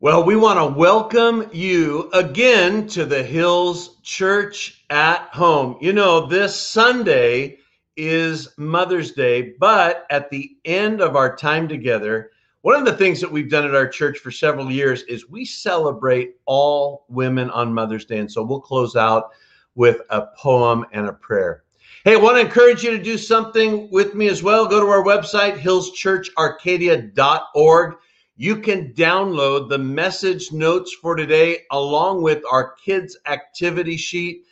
Well, we want to welcome you again to the Hills Church at Home. You know, this Sunday is Mother's Day, but at the end of our time together, one of the things that we've done at our church for several years is we celebrate all women on Mother's Day. And so we'll close out with a poem and a prayer. Hey, I want to encourage you to do something with me as well. Go to our website, hillschurcharcadia.org you can download the message notes for today along with our kids activity sheet.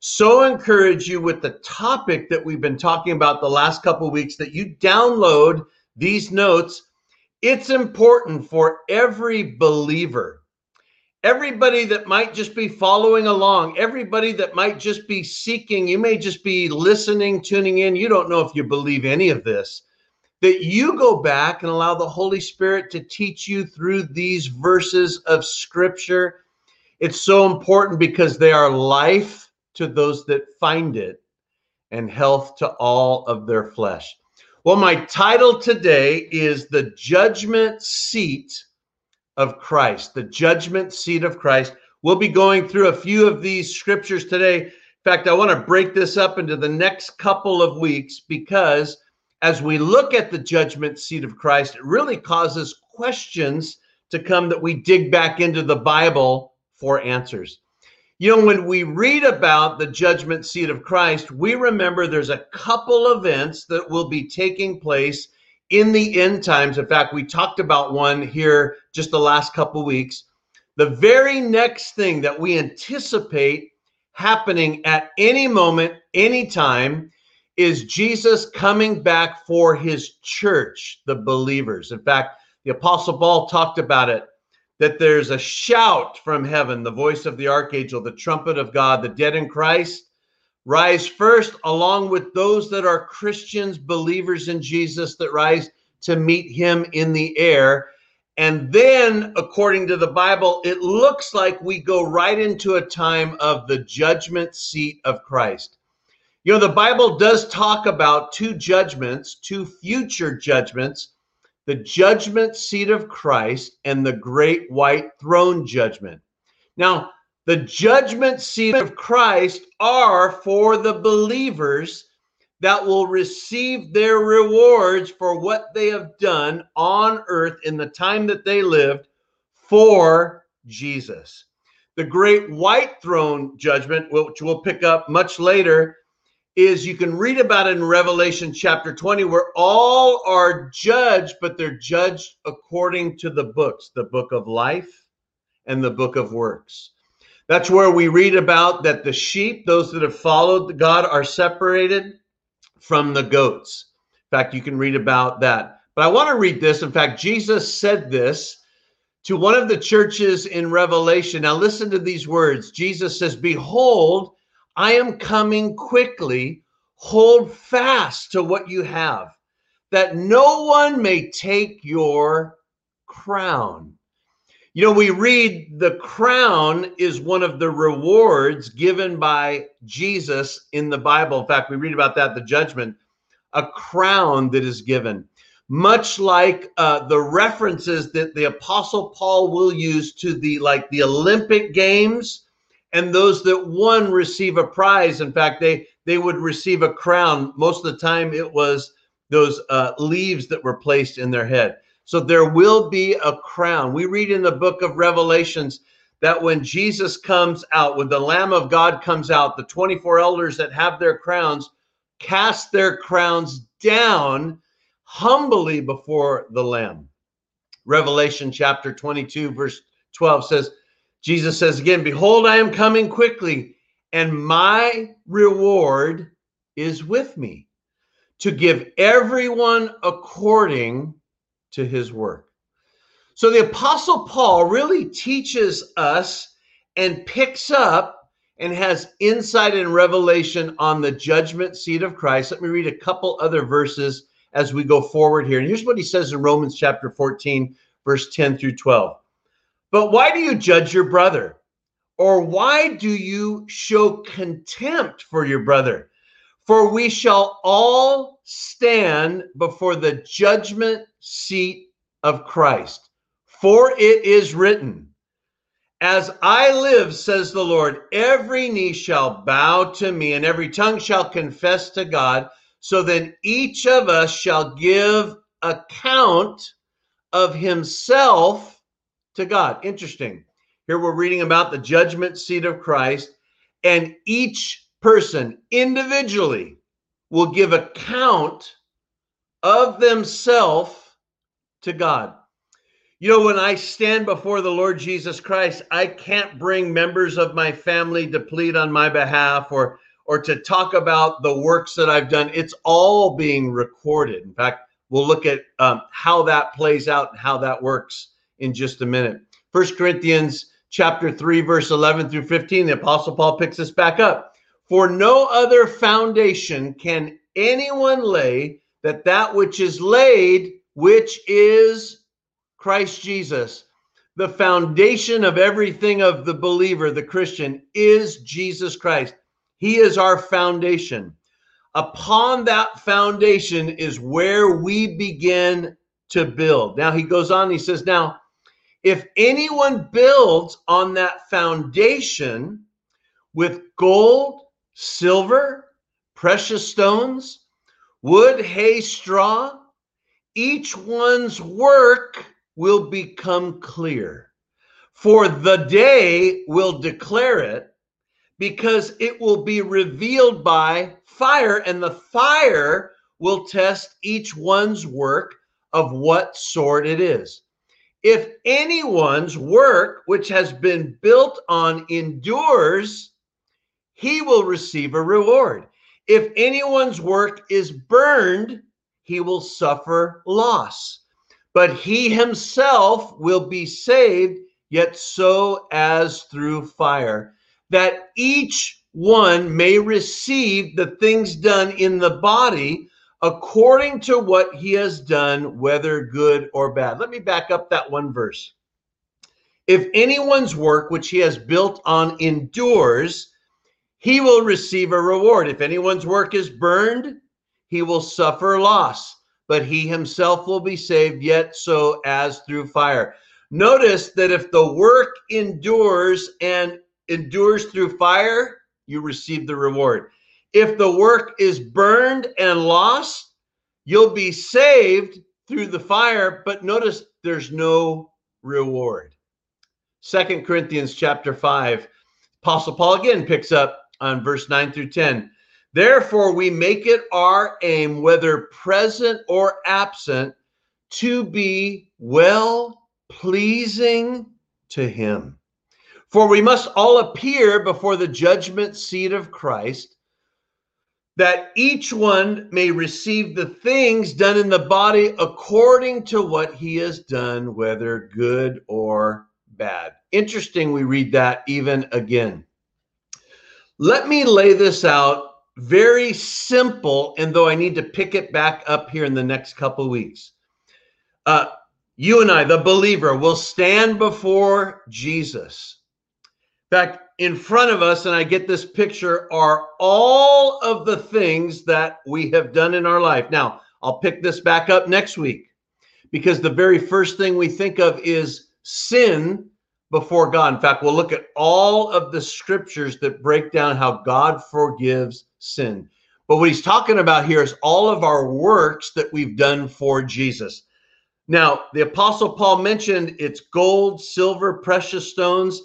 So encourage you with the topic that we've been talking about the last couple weeks that you download these notes. It's important for every believer, everybody that might just be following along, everybody that might just be seeking, you may just be listening, tuning in. You don't know if you believe any of this that you go back and allow the Holy Spirit to teach you through these verses of Scripture. It's so important because they are life to those that find it and health to all of their flesh. Well, my title today is The Judgment Seat of Christ. The Judgment Seat of Christ. We'll be going through a few of these scriptures today. In fact, I want to break this up into the next couple of weeks because as we look at the judgment seat of Christ, it really causes questions to come that we dig back into the Bible for answers. You know, when we read about the judgment seat of Christ, we remember there's a couple events that will be taking place in the end times. In fact, we talked about one here just the last couple weeks. The very next thing that we anticipate happening at any moment, anytime, is Jesus coming back for his church, the believers. In fact, the Apostle Paul talked about it that there's a shout from heaven, the voice of the archangel, the trumpet of God, the dead in Christ rise first, along with those that are Christians, believers in Jesus that rise to meet him in the air. And then, according to the Bible, it looks like we go right into a time of the judgment seat of Christ. You know, the Bible does talk about two judgments, two future judgments the judgment seat of Christ and the great white throne judgment. Now, the judgment seat of Christ are for the believers that will receive their rewards for what they have done on earth in the time that they lived for Jesus. The great white throne judgment, which we'll pick up much later, is you can read about it in Revelation chapter 20, where all are judged, but they're judged according to the books, the book of life and the book of works. That's where we read about that the sheep, those that have followed God, are separated from the goats. In fact, you can read about that. But I want to read this. In fact, Jesus said this to one of the churches in Revelation. Now, listen to these words Jesus says, Behold, I am coming quickly. Hold fast to what you have, that no one may take your crown. You know, we read the crown is one of the rewards given by Jesus in the Bible. In fact, we read about that, the judgment, a crown that is given. Much like uh, the references that the Apostle Paul will use to the like the Olympic Games and those that won receive a prize. In fact, they they would receive a crown. Most of the time, it was those uh, leaves that were placed in their head. So there will be a crown. We read in the book of Revelations that when Jesus comes out, when the Lamb of God comes out, the 24 elders that have their crowns cast their crowns down humbly before the Lamb. Revelation chapter 22, verse 12 says, Jesus says again, Behold, I am coming quickly, and my reward is with me to give everyone according to his work. So the Apostle Paul really teaches us and picks up and has insight and revelation on the judgment seat of Christ. Let me read a couple other verses as we go forward here. And here's what he says in Romans chapter 14, verse 10 through 12. But why do you judge your brother? Or why do you show contempt for your brother? For we shall all stand before the judgment seat of Christ. For it is written, As I live, says the Lord, every knee shall bow to me, and every tongue shall confess to God. So then each of us shall give account of himself to God. Interesting. Here we're reading about the judgment seat of Christ, and each person individually will give account of themselves to God. You know, when I stand before the Lord Jesus Christ, I can't bring members of my family to plead on my behalf or or to talk about the works that I've done. It's all being recorded. In fact, we'll look at um, how that plays out and how that works in just a minute. First Corinthians chapter 3, verse 11 through 15, the Apostle Paul picks us back up. For no other foundation can anyone lay that that which is laid, which is Christ Jesus. The foundation of everything of the believer, the Christian, is Jesus Christ. He is our foundation. Upon that foundation is where we begin to build. Now he goes on, he says, Now, if anyone builds on that foundation with gold, silver, precious stones, wood, hay, straw, each one's work will become clear. For the day will declare it, because it will be revealed by fire, and the fire will test each one's work of what sort it is. If anyone's work which has been built on endures, he will receive a reward. If anyone's work is burned, he will suffer loss. But he himself will be saved, yet so as through fire, that each one may receive the things done in the body according to what he has done, whether good or bad. Let me back up that one verse. If anyone's work which he has built on endures, he will receive a reward. If anyone's work is burned, he will suffer loss, but he himself will be saved, yet so as through fire. Notice that if the work endures and endures through fire, you receive the reward. If the work is burned and lost, you'll be saved through the fire, but notice there's no reward. Second Corinthians chapter 5, Apostle Paul again picks up on verse 9 through 10. Therefore, we make it our aim, whether present or absent, to be well pleasing to him. For we must all appear before the judgment seat of Christ that each one may receive the things done in the body according to what he has done, whether good or bad. Interesting, we read that even again. Let me lay this out very simple, and though I need to pick it back up here in the next couple weeks. Uh, you and I, the believer, will stand before Jesus. In fact, in front of us, and I get this picture, are all of the things that we have done in our life. Now, I'll pick this back up next week because the very first thing we think of is sin before God. In fact, we'll look at all of the scriptures that break down how God forgives sin. But what he's talking about here is all of our works that we've done for Jesus. Now, the Apostle Paul mentioned it's gold, silver, precious stones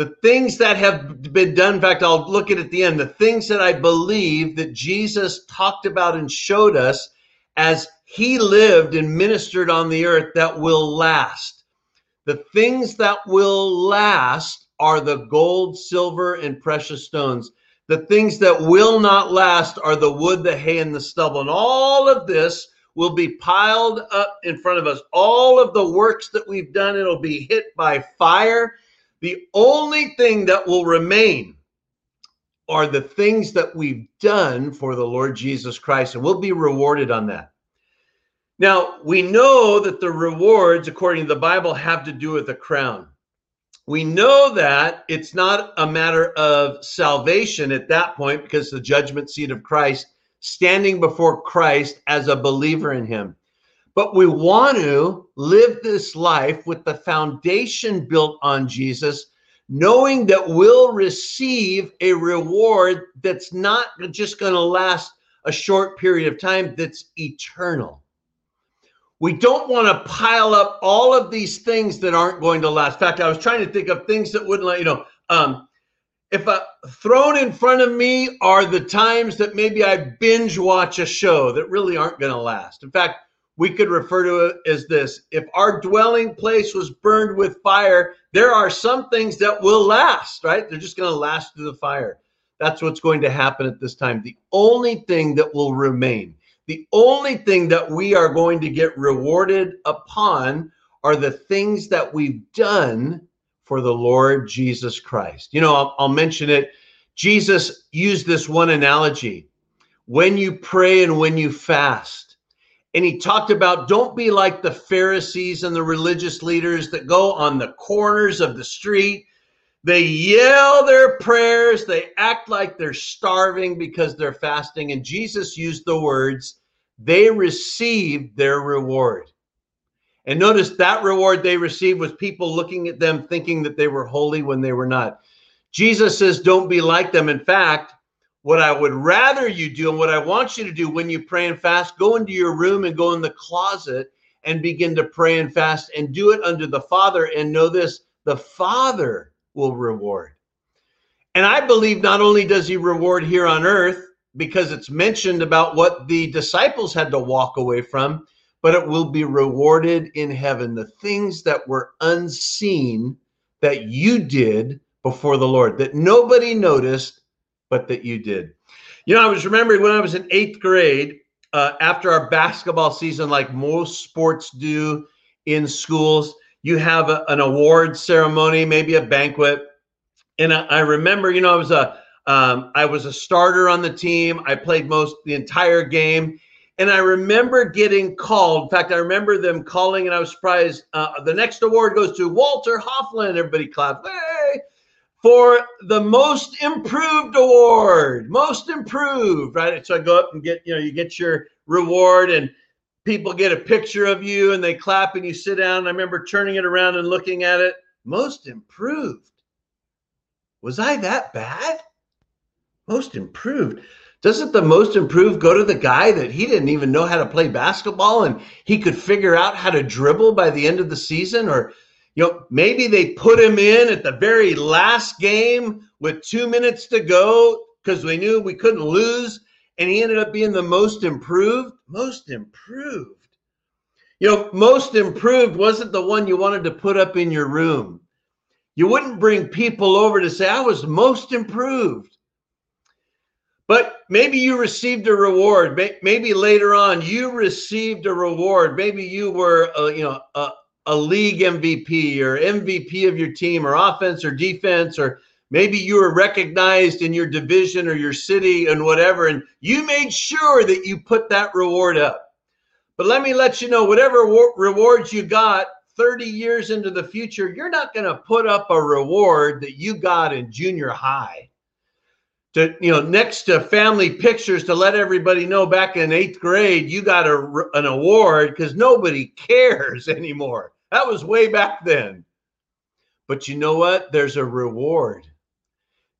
the things that have been done, in fact, I'll look at at the end, the things that I believe that Jesus talked about and showed us as he lived and ministered on the earth that will last. The things that will last are the gold, silver, and precious stones. The things that will not last are the wood, the hay, and the stubble. And all of this will be piled up in front of us. All of the works that we've done, it'll be hit by fire the only thing that will remain are the things that we've done for the Lord Jesus Christ, and we'll be rewarded on that. Now, we know that the rewards, according to the Bible, have to do with the crown. We know that it's not a matter of salvation at that point because the judgment seat of Christ, standing before Christ as a believer in him. But we want to live this life with the foundation built on Jesus, knowing that we'll receive a reward that's not just going to last a short period of time, that's eternal. We don't want to pile up all of these things that aren't going to last. In fact, I was trying to think of things that wouldn't let you know. Um, if a, thrown in front of me are the times that maybe I binge watch a show that really aren't going to last. In fact, we could refer to it as this if our dwelling place was burned with fire, there are some things that will last, right? They're just going to last through the fire. That's what's going to happen at this time. The only thing that will remain the only thing that we are going to get rewarded upon are the things that we've done for the Lord Jesus Christ. You know, I'll, I'll mention it. Jesus used this one analogy when you pray and when you fast. And he talked about don't be like the Pharisees and the religious leaders that go on the corners of the street. They yell their prayers. They act like they're starving because they're fasting. And Jesus used the words, they received their reward. And notice that reward they received was people looking at them thinking that they were holy when they were not. Jesus says, Don't be like them. In fact, what I would rather you do and what I want you to do when you pray and fast, go into your room and go in the closet and begin to pray and fast and do it under the Father. And know this the Father will reward. And I believe not only does he reward here on earth, because it's mentioned about what the disciples had to walk away from, but it will be rewarded in heaven. The things that were unseen that you did before the Lord, that nobody noticed, but that you did. You know, I was remembering when I was in eighth grade, uh, after our basketball season, like most sports do in schools, you have a, an award ceremony, maybe a banquet. And I, I remember, you know, I was a um, I was a starter on the team. I played most the entire game. And I remember getting called. In fact, I remember them calling, and I was surprised. Uh, the next award goes to Walter Hoefflin. Everybody clapped. Hey! For the most improved award, most improved, right? So I go up and get, you know, you get your reward, and people get a picture of you and they clap, and you sit down. I remember turning it around and looking at it. Most improved. Was I that bad? Most improved. Doesn't the most improved go to the guy that he didn't even know how to play basketball and he could figure out how to dribble by the end of the season? Or, you know, maybe they put him in at the very last game with two minutes to go because we knew we couldn't lose and he ended up being the most improved. Most improved. You know, most improved wasn't the one you wanted to put up in your room. You wouldn't bring people over to say, I was most improved. But maybe you received a reward. Maybe later on you received a reward. Maybe you were, a, you know, a, a league MVP or MVP of your team or offense or defense or maybe you were recognized in your division or your city and whatever and you made sure that you put that reward up. But let me let you know whatever rewards you got 30 years into the future you're not going to put up a reward that you got in junior high to you know next to family pictures to let everybody know back in eighth grade you got a, an award because nobody cares anymore. That was way back then. But you know what? There's a reward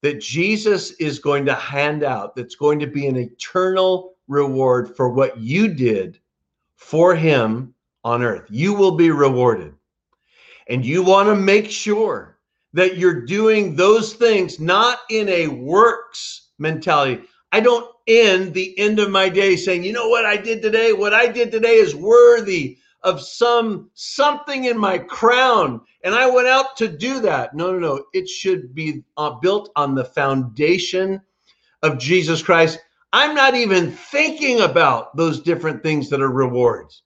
that jesus is going to hand out that's going to be an eternal reward for what you did for him on earth. You will be rewarded. And you want to make sure that you're doing those things not in a works mentality. I don't end the end of my day saying, you know what I did today? What I did today is worthy of some something in my crown and I went out to do that. No, no, no. It should be uh, built on the foundation of Jesus Christ. I'm not even thinking about those different things that are rewards.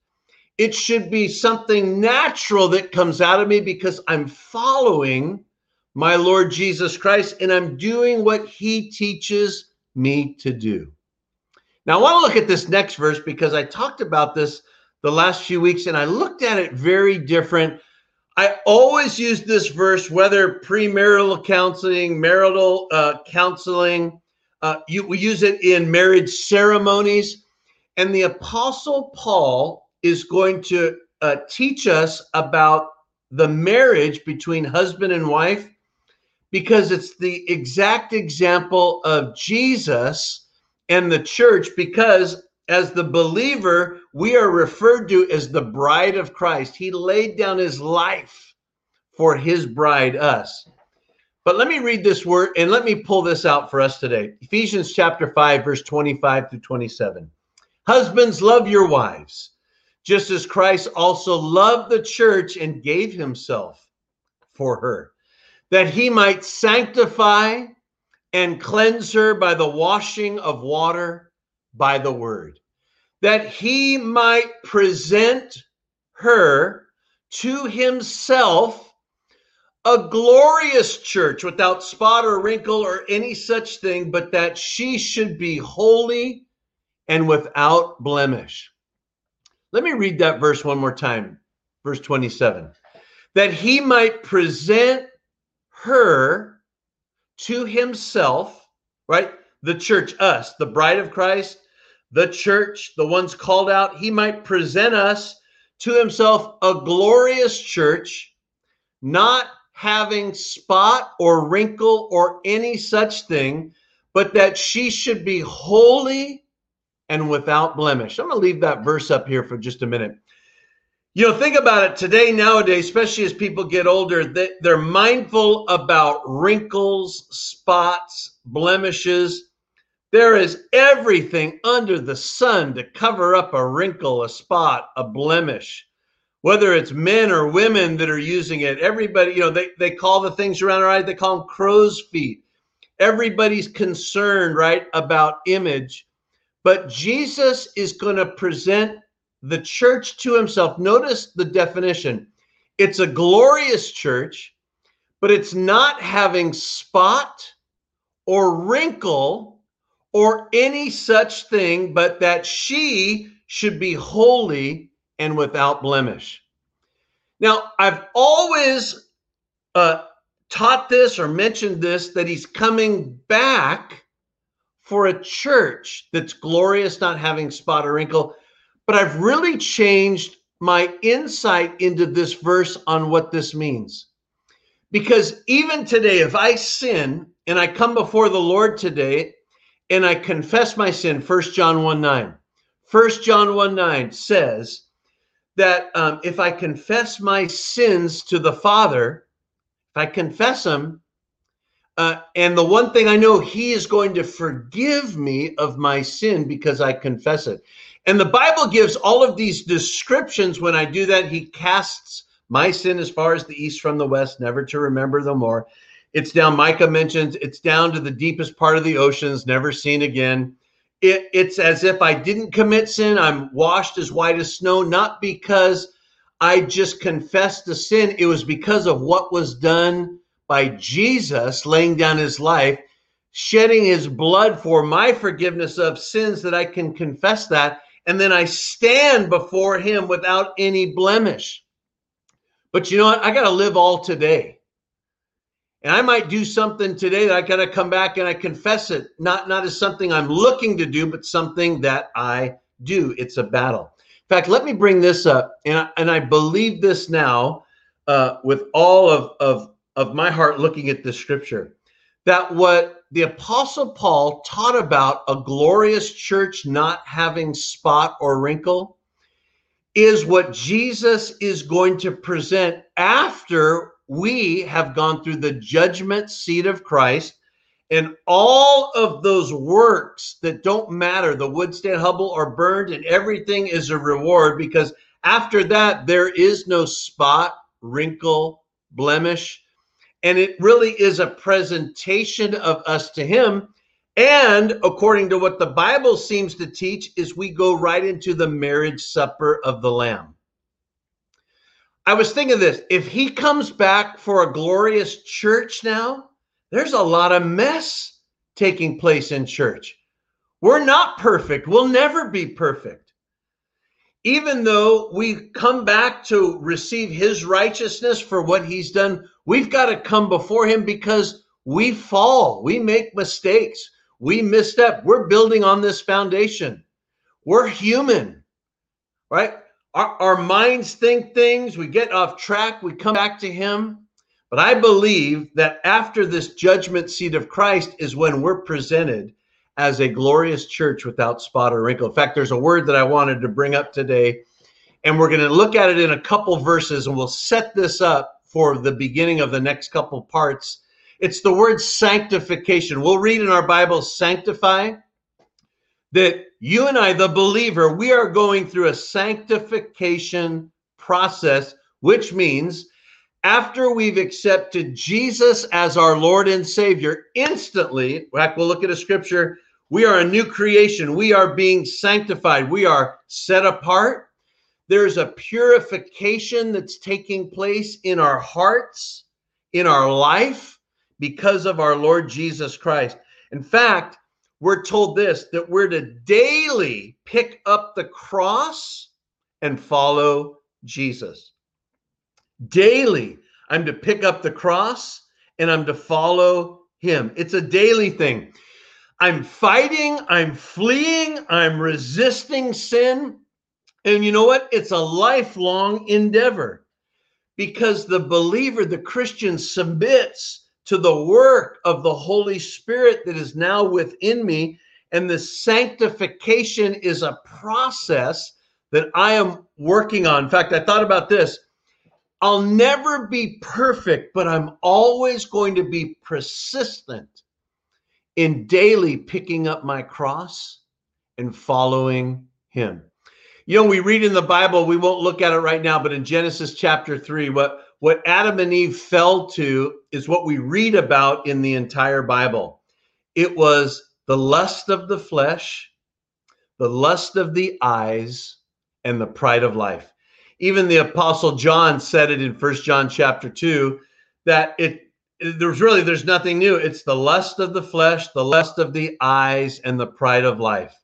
It should be something natural that comes out of me because I'm following my Lord Jesus Christ, and I'm doing what he teaches me to do. Now, I want to look at this next verse because I talked about this the last few weeks and I looked at it very different. I always use this verse, whether premarital counseling, marital uh, counseling, uh, you, we use it in marriage ceremonies. And the Apostle Paul is going to uh, teach us about the marriage between husband and wife because it's the exact example of Jesus and the church. Because as the believer, we are referred to as the bride of Christ. He laid down his life for his bride, us. But let me read this word and let me pull this out for us today. Ephesians chapter 5, verse 25 through 27. Husbands, love your wives, just as Christ also loved the church and gave himself for her, that he might sanctify and cleanse her by the washing of water by the word, that he might present her to himself a glorious church without spot or wrinkle or any such thing, but that she should be holy and without blemish. Let me read that verse one more time, verse 27. That he might present her to himself, right? The church, us, the bride of Christ, the church, the ones called out, he might present us to himself a glorious church, not having spot or wrinkle or any such thing, but that she should be holy and without blemish. I'm going to leave that verse up here for just a minute. You know, think about it today, nowadays, especially as people get older, they, they're mindful about wrinkles, spots, blemishes. There is everything under the sun to cover up a wrinkle, a spot, a blemish whether it's men or women that are using it, everybody, you know, they, they call the things around our eyes, they call them crow's feet. Everybody's concerned, right, about image. But Jesus is going to present the church to himself. Notice the definition it's a glorious church, but it's not having spot or wrinkle or any such thing, but that she should be holy and without blemish. Now, I've always uh, taught this or mentioned this that he's coming back for a church that's glorious, not having spot or wrinkle. But I've really changed my insight into this verse on what this means. Because even today, if I sin and I come before the Lord today and I confess my sin, 1 John 1 9, 1 John 1 9 says, that um, if I confess my sins to the Father, if I confess them, uh, and the one thing I know, He is going to forgive me of my sin because I confess it. And the Bible gives all of these descriptions when I do that. He casts my sin as far as the east from the west, never to remember them more. It's down, Micah mentions, it's down to the deepest part of the oceans, never seen again it, it's as if I didn't commit sin. I'm washed as white as snow, not because I just confessed the sin. It was because of what was done by Jesus laying down his life, shedding his blood for my forgiveness of sins that I can confess that. And then I stand before him without any blemish. But you know what? I got to live all today and I might do something today that I got to come back and I confess it, not not as something I'm looking to do, but something that I do. It's a battle. In fact, let me bring this up, and I, and I believe this now uh, with all of, of of my heart, looking at this scripture, that what the Apostle Paul taught about a glorious church not having spot or wrinkle is what Jesus is going to present after we have gone through the judgment seat of Christ, and all of those works that don't matter, the wood stand Hubble are burned, and everything is a reward because after that, there is no spot, wrinkle, blemish. And it really is a presentation of us to Him. And according to what the Bible seems to teach, is we go right into the marriage supper of the Lamb. I was thinking this if he comes back for a glorious church now, there's a lot of mess taking place in church. We're not perfect, we'll never be perfect. Even though we come back to receive his righteousness for what he's done, we've got to come before him because we fall, we make mistakes, we misstep. We're building on this foundation. We're human, right? Our, our minds think things, we get off track, we come back to Him. But I believe that after this judgment seat of Christ is when we're presented as a glorious church without spot or wrinkle. In fact, there's a word that I wanted to bring up today, and we're going to look at it in a couple verses, and we'll set this up for the beginning of the next couple parts. It's the word sanctification. We'll read in our Bible, sanctify, that you and I, the believer, we are going through a sanctification process, which means after we've accepted Jesus as our Lord and Savior, instantly, we'll look at a scripture, we are a new creation. We are being sanctified. We are set apart. There's a purification that's taking place in our hearts, in our life, because of our Lord Jesus Christ. In fact, we're told this that we're to daily pick up the cross and follow Jesus. Daily, I'm to pick up the cross and I'm to follow him. It's a daily thing. I'm fighting, I'm fleeing, I'm resisting sin. And you know what? It's a lifelong endeavor because the believer, the Christian, submits to the work of the Holy Spirit that is now within me. And the sanctification is a process that I am working on. In fact, I thought about this. I'll never be perfect, but I'm always going to be persistent in daily picking up my cross and following him. You know, we read in the Bible, we won't look at it right now, but in Genesis chapter 3, what what Adam and Eve fell to is what we read about in the entire Bible. It was the lust of the flesh, the lust of the eyes, and the pride of life. Even the apostle John said it in First John chapter 2 that it there's really there's nothing new. It's the lust of the flesh, the lust of the eyes, and the pride of life.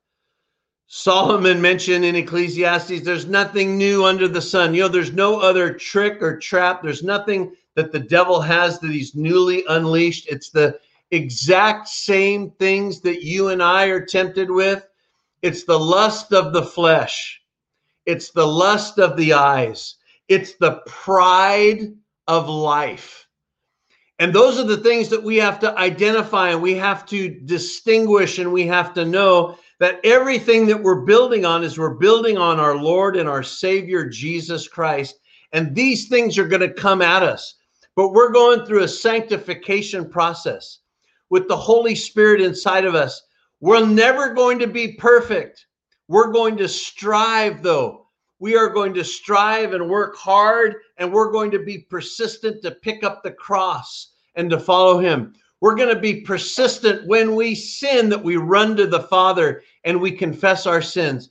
Solomon mentioned in Ecclesiastes, there's nothing new under the sun. You know, there's no other trick or trap. There's nothing that the devil has that he's newly unleashed. It's the exact same things that you and I are tempted with. It's the lust of the flesh, it's the lust of the eyes, it's the pride of life. And those are the things that we have to identify and we have to distinguish and we have to know that everything that we're building on is we're building on our Lord and our Savior, Jesus Christ. And these things are going to come at us. But we're going through a sanctification process with the Holy Spirit inside of us. We're never going to be perfect. We're going to strive, though. We are going to strive and work hard, and we're going to be persistent to pick up the cross and to follow Him. We're going to be persistent when we sin that we run to the Father and we confess our sins.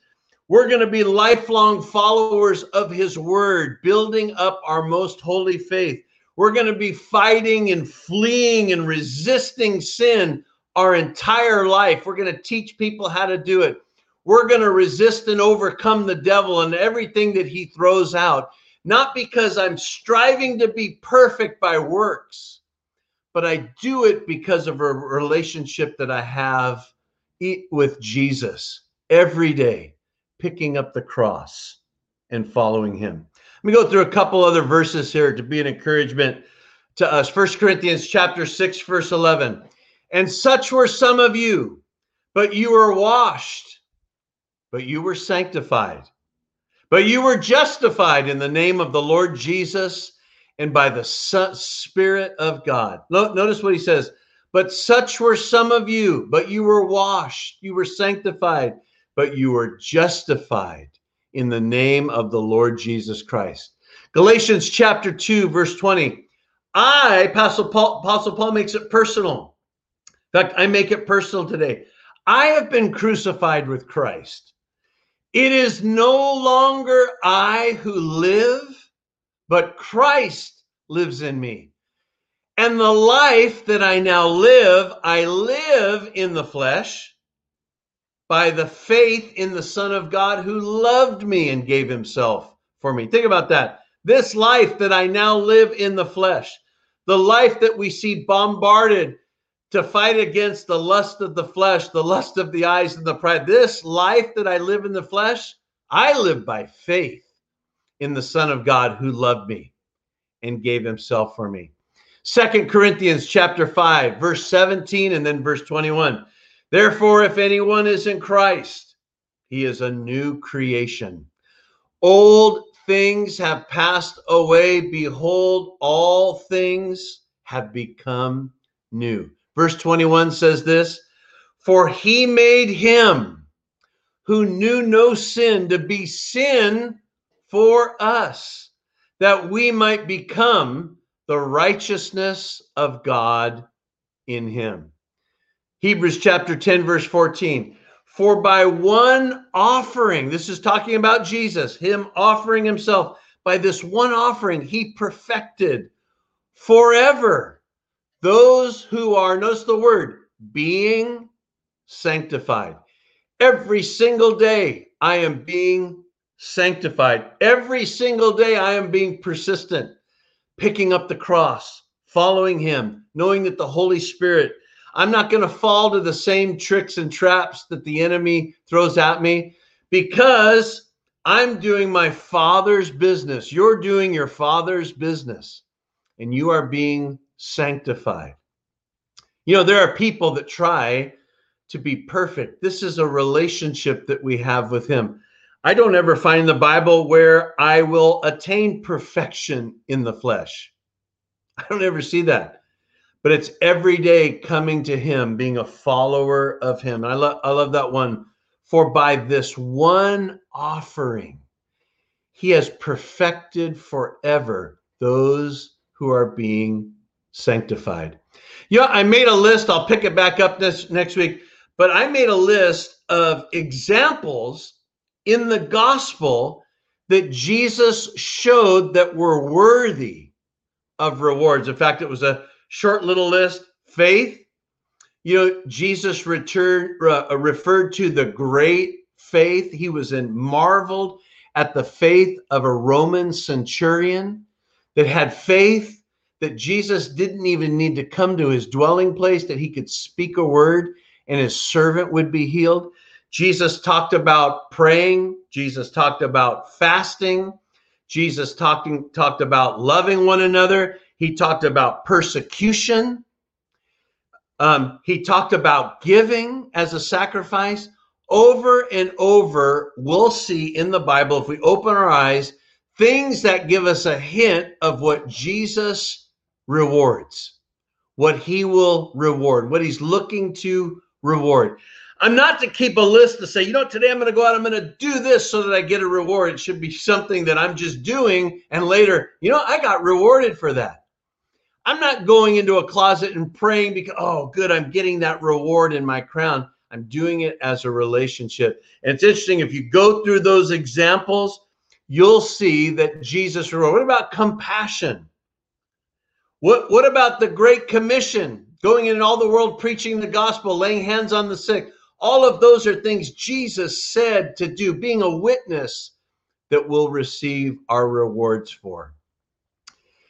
We're going to be lifelong followers of His Word, building up our most holy faith. We're going to be fighting and fleeing and resisting sin our entire life. We're going to teach people how to do it. We're going to resist and overcome the devil and everything that he throws out, not because I'm striving to be perfect by works but I do it because of a relationship that I have with Jesus every day, picking up the cross and following him. Let me go through a couple other verses here to be an encouragement to us. First Corinthians chapter 6 verse 11. And such were some of you, but you were washed, but you were sanctified, but you were justified in the name of the Lord Jesus and by the Spirit of God. Notice what he says. But such were some of you, but you were washed, you were sanctified, but you were justified in the name of the Lord Jesus Christ. Galatians chapter 2, verse 20. I, Apostle Paul, Apostle Paul makes it personal. In fact, I make it personal today. I have been crucified with Christ. It is no longer I who live, but Christ lives in me. And the life that I now live, I live in the flesh by the faith in the Son of God who loved me and gave himself for me. Think about that. This life that I now live in the flesh, the life that we see bombarded to fight against the lust of the flesh, the lust of the eyes, and the pride. This life that I live in the flesh, I live by faith in the Son of God who loved me and gave himself for me. Second Corinthians chapter 5, verse 17 and then verse 21. Therefore, if anyone is in Christ, he is a new creation. Old things have passed away. Behold, all things have become new. Verse 21 says this For he made him who knew no sin to be sin for us, that we might become the righteousness of God in him. Hebrews chapter 10, verse 14. For by one offering, this is talking about Jesus, him offering himself, by this one offering, he perfected forever those who are, notice the word, being sanctified. Every single day, I am being sanctified. Every single day, I am being persistent, picking up the cross, following him, knowing that the Holy Spirit I'm not going to fall to the same tricks and traps that the enemy throws at me because I'm doing my father's business. You're doing your father's business and you are being sanctified. You know, there are people that try to be perfect. This is a relationship that we have with him. I don't ever find the Bible where I will attain perfection in the flesh. I don't ever see that. But it's every day coming to him being a follower of him. And i love i love that one. For by this one offering he has perfected forever those who are being sanctified. Yeah i made a list. I'll pick it back up this next week. But i made a list of examples in the gospel that jesus showed that were worthy of rewards in fact it was a short little list faith. You know, Jesus uh, referred to the great faith. He was in, marveled at the faith of a Roman centurion that had faith that Jesus didn't even need to come to his dwelling place, that he could speak a word and his servant would be healed. Jesus talked about praying. Jesus talked about fasting. Jesus talking talked about loving one another. He talked about persecution. Um, he talked about giving as a sacrifice. Over and over, we'll see in the Bible, if we open our eyes, things that give us a hint of what Jesus rewards, what he will reward, what he's looking to reward. I'm not to keep a list to say, you know, today I'm going to go out, I'm going to do this so that I get a reward. It should be something that I'm just doing. And later, you know, I got rewarded for that. I'm not going into a closet and praying because, oh, good, I'm getting that reward in my crown. I'm doing it as a relationship. And it's interesting, if you go through those examples, you'll see that Jesus reward. What about compassion? What, what about the Great Commission? Going in all the world preaching the gospel, laying hands on the sick. All of those are things Jesus said to do, being a witness that we'll receive our rewards for.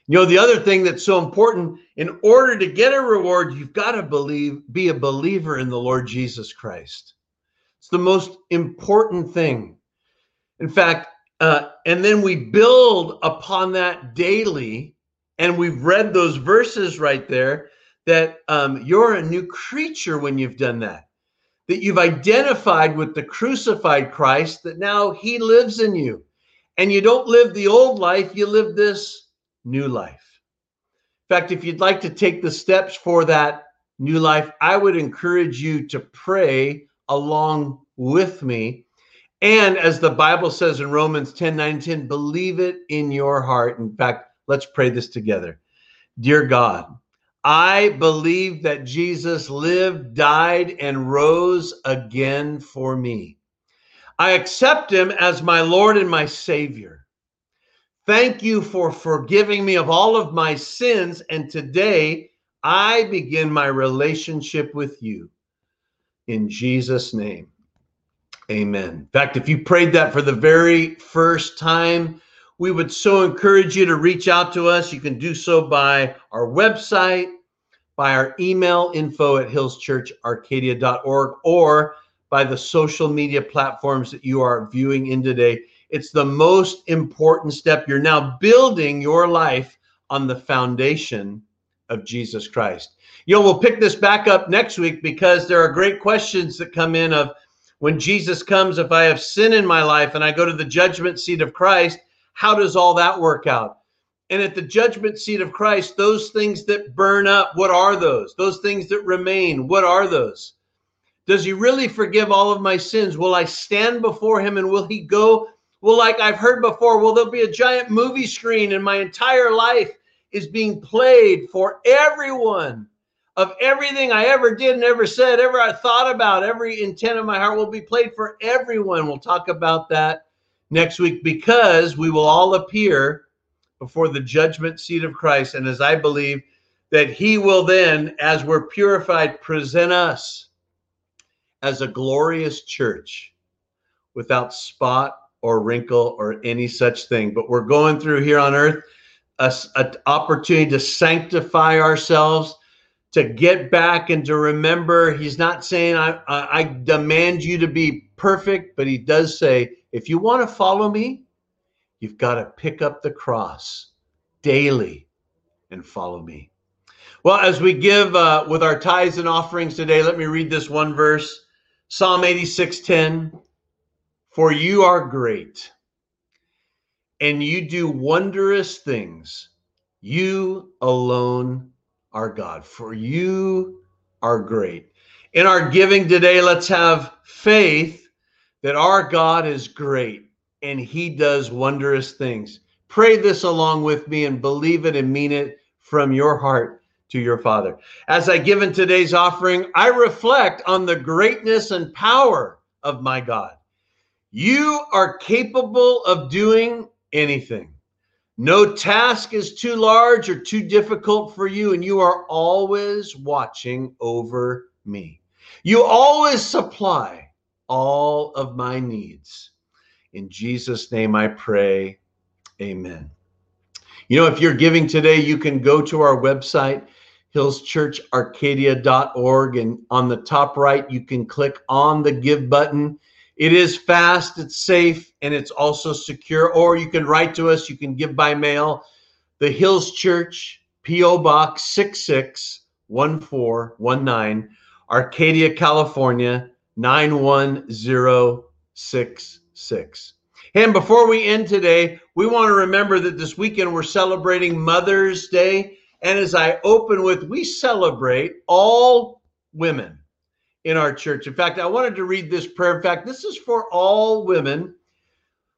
You know, the other thing that's so important in order to get a reward, you've got to believe, be a believer in the Lord Jesus Christ. It's the most important thing. In fact, uh, and then we build upon that daily. And we've read those verses right there that um, you're a new creature when you've done that, that you've identified with the crucified Christ, that now he lives in you. And you don't live the old life, you live this new life. In fact, if you'd like to take the steps for that new life, I would encourage you to pray along with me. And as the Bible says in Romans 10 9 10, believe it in your heart. In fact, let's pray this together. Dear God, I believe that Jesus lived, died, and rose again for me. I accept him as my Lord and my Savior. Thank you for forgiving me of all of my sins. And today I begin my relationship with you. In Jesus' name, amen. In fact, if you prayed that for the very first time, we would so encourage you to reach out to us. You can do so by our website, by our email info at hillschurcharcadia.org, or by the social media platforms that you are viewing in today. It's the most important step. You're now building your life on the foundation of Jesus Christ. You know, we'll pick this back up next week because there are great questions that come in of when Jesus comes, if I have sin in my life and I go to the judgment seat of Christ, how does all that work out? And at the judgment seat of Christ, those things that burn up, what are those? Those things that remain, what are those? Does he really forgive all of my sins? Will I stand before him and will he go? Well, like I've heard before, will there be a giant movie screen and my entire life is being played for everyone of everything I ever did and ever said, ever I thought about, every intent of my heart will be played for everyone. We'll talk about that next week because we will all appear before the judgment seat of Christ. And as I believe that he will then, as we're purified, present us as a glorious church without spot or wrinkle or any such thing. But we're going through here on earth an opportunity to sanctify ourselves, to get back and to remember. He's not saying, I, I, I demand you to be perfect, but he does say, if you want to follow me, You've got to pick up the cross daily and follow me. Well, as we give uh, with our tithes and offerings today, let me read this one verse Psalm 86:10. For you are great, and you do wondrous things. You alone are God, for you are great. In our giving today, let's have faith that our God is great and he does wondrous things. Pray this along with me and believe it and mean it from your heart to your Father. As I give in today's offering, I reflect on the greatness and power of my God. You are capable of doing anything. No task is too large or too difficult for you, and you are always watching over me. You always supply all of my needs. In Jesus' name I pray. Amen. You know, if you're giving today, you can go to our website, hillschurcharcadia.org, and on the top right, you can click on the give button. It is fast, it's safe, and it's also secure. Or you can write to us, you can give by mail. The Hills Church, P.O. Box 661419, Arcadia, California 91066. And before we end today, we want to remember that this weekend we're celebrating Mother's Day. And as I open with, we celebrate all women in our church. In fact, I wanted to read this prayer. In fact, this is for all women,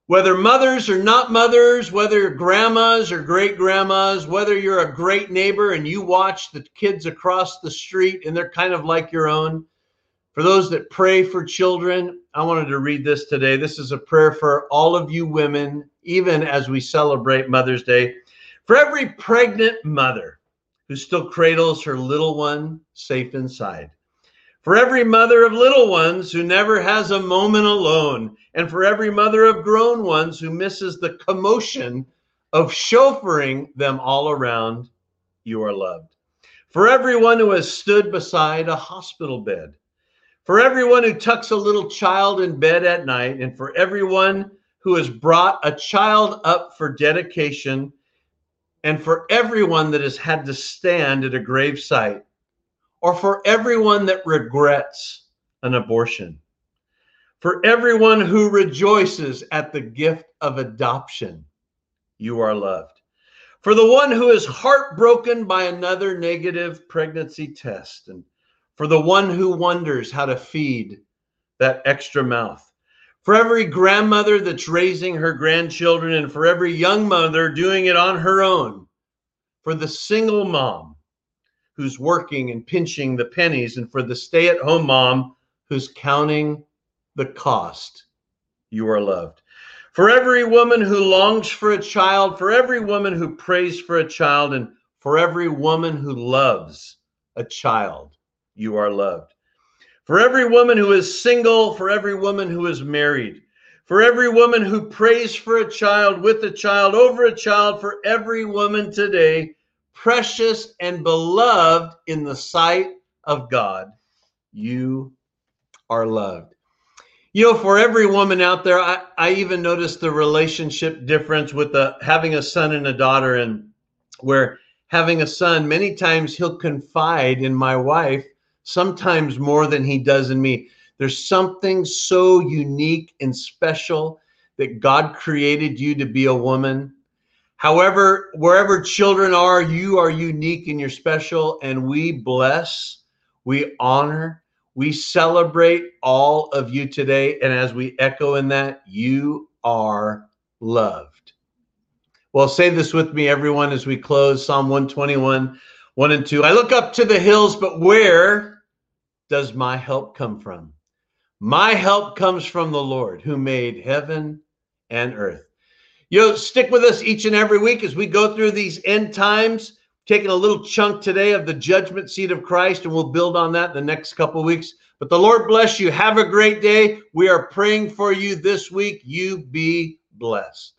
whether mothers or not mothers, whether grandmas or great grandmas, whether you're a great neighbor and you watch the kids across the street and they're kind of like your own. For those that pray for children, I wanted to read this today. This is a prayer for all of you women, even as we celebrate Mother's Day. For every pregnant mother who still cradles her little one safe inside. For every mother of little ones who never has a moment alone. And for every mother of grown ones who misses the commotion of chauffeuring them all around, you are loved. For everyone who has stood beside a hospital bed for everyone who tucks a little child in bed at night, and for everyone who has brought a child up for dedication, and for everyone that has had to stand at a grave site, or for everyone that regrets an abortion, for everyone who rejoices at the gift of adoption, you are loved. For the one who is heartbroken by another negative pregnancy test and for the one who wonders how to feed that extra mouth, for every grandmother that's raising her grandchildren, and for every young mother doing it on her own, for the single mom who's working and pinching the pennies, and for the stay at home mom who's counting the cost, you are loved. For every woman who longs for a child, for every woman who prays for a child, and for every woman who loves a child you are loved. For every woman who is single, for every woman who is married, for every woman who prays for a child, with a child, over a child, for every woman today, precious and beloved in the sight of God, you are loved. You know, for every woman out there, I, I even noticed the relationship difference with the having a son and a daughter, and where having a son, many times he'll confide in my wife, sometimes more than he does in me. There's something so unique and special that God created you to be a woman. However, wherever children are, you are unique and you're special, and we bless, we honor, we celebrate all of you today. And as we echo in that, you are loved. Well, say this with me, everyone, as we close Psalm 121, 1 and 2. I look up to the hills, but where does my help come from? My help comes from the Lord who made heaven and earth. You know, stick with us each and every week as we go through these end times taking a little chunk today of the judgment seat of Christ, and we'll build on that the next couple weeks. But the Lord bless you. Have a great day. We are praying for you this week. You be blessed.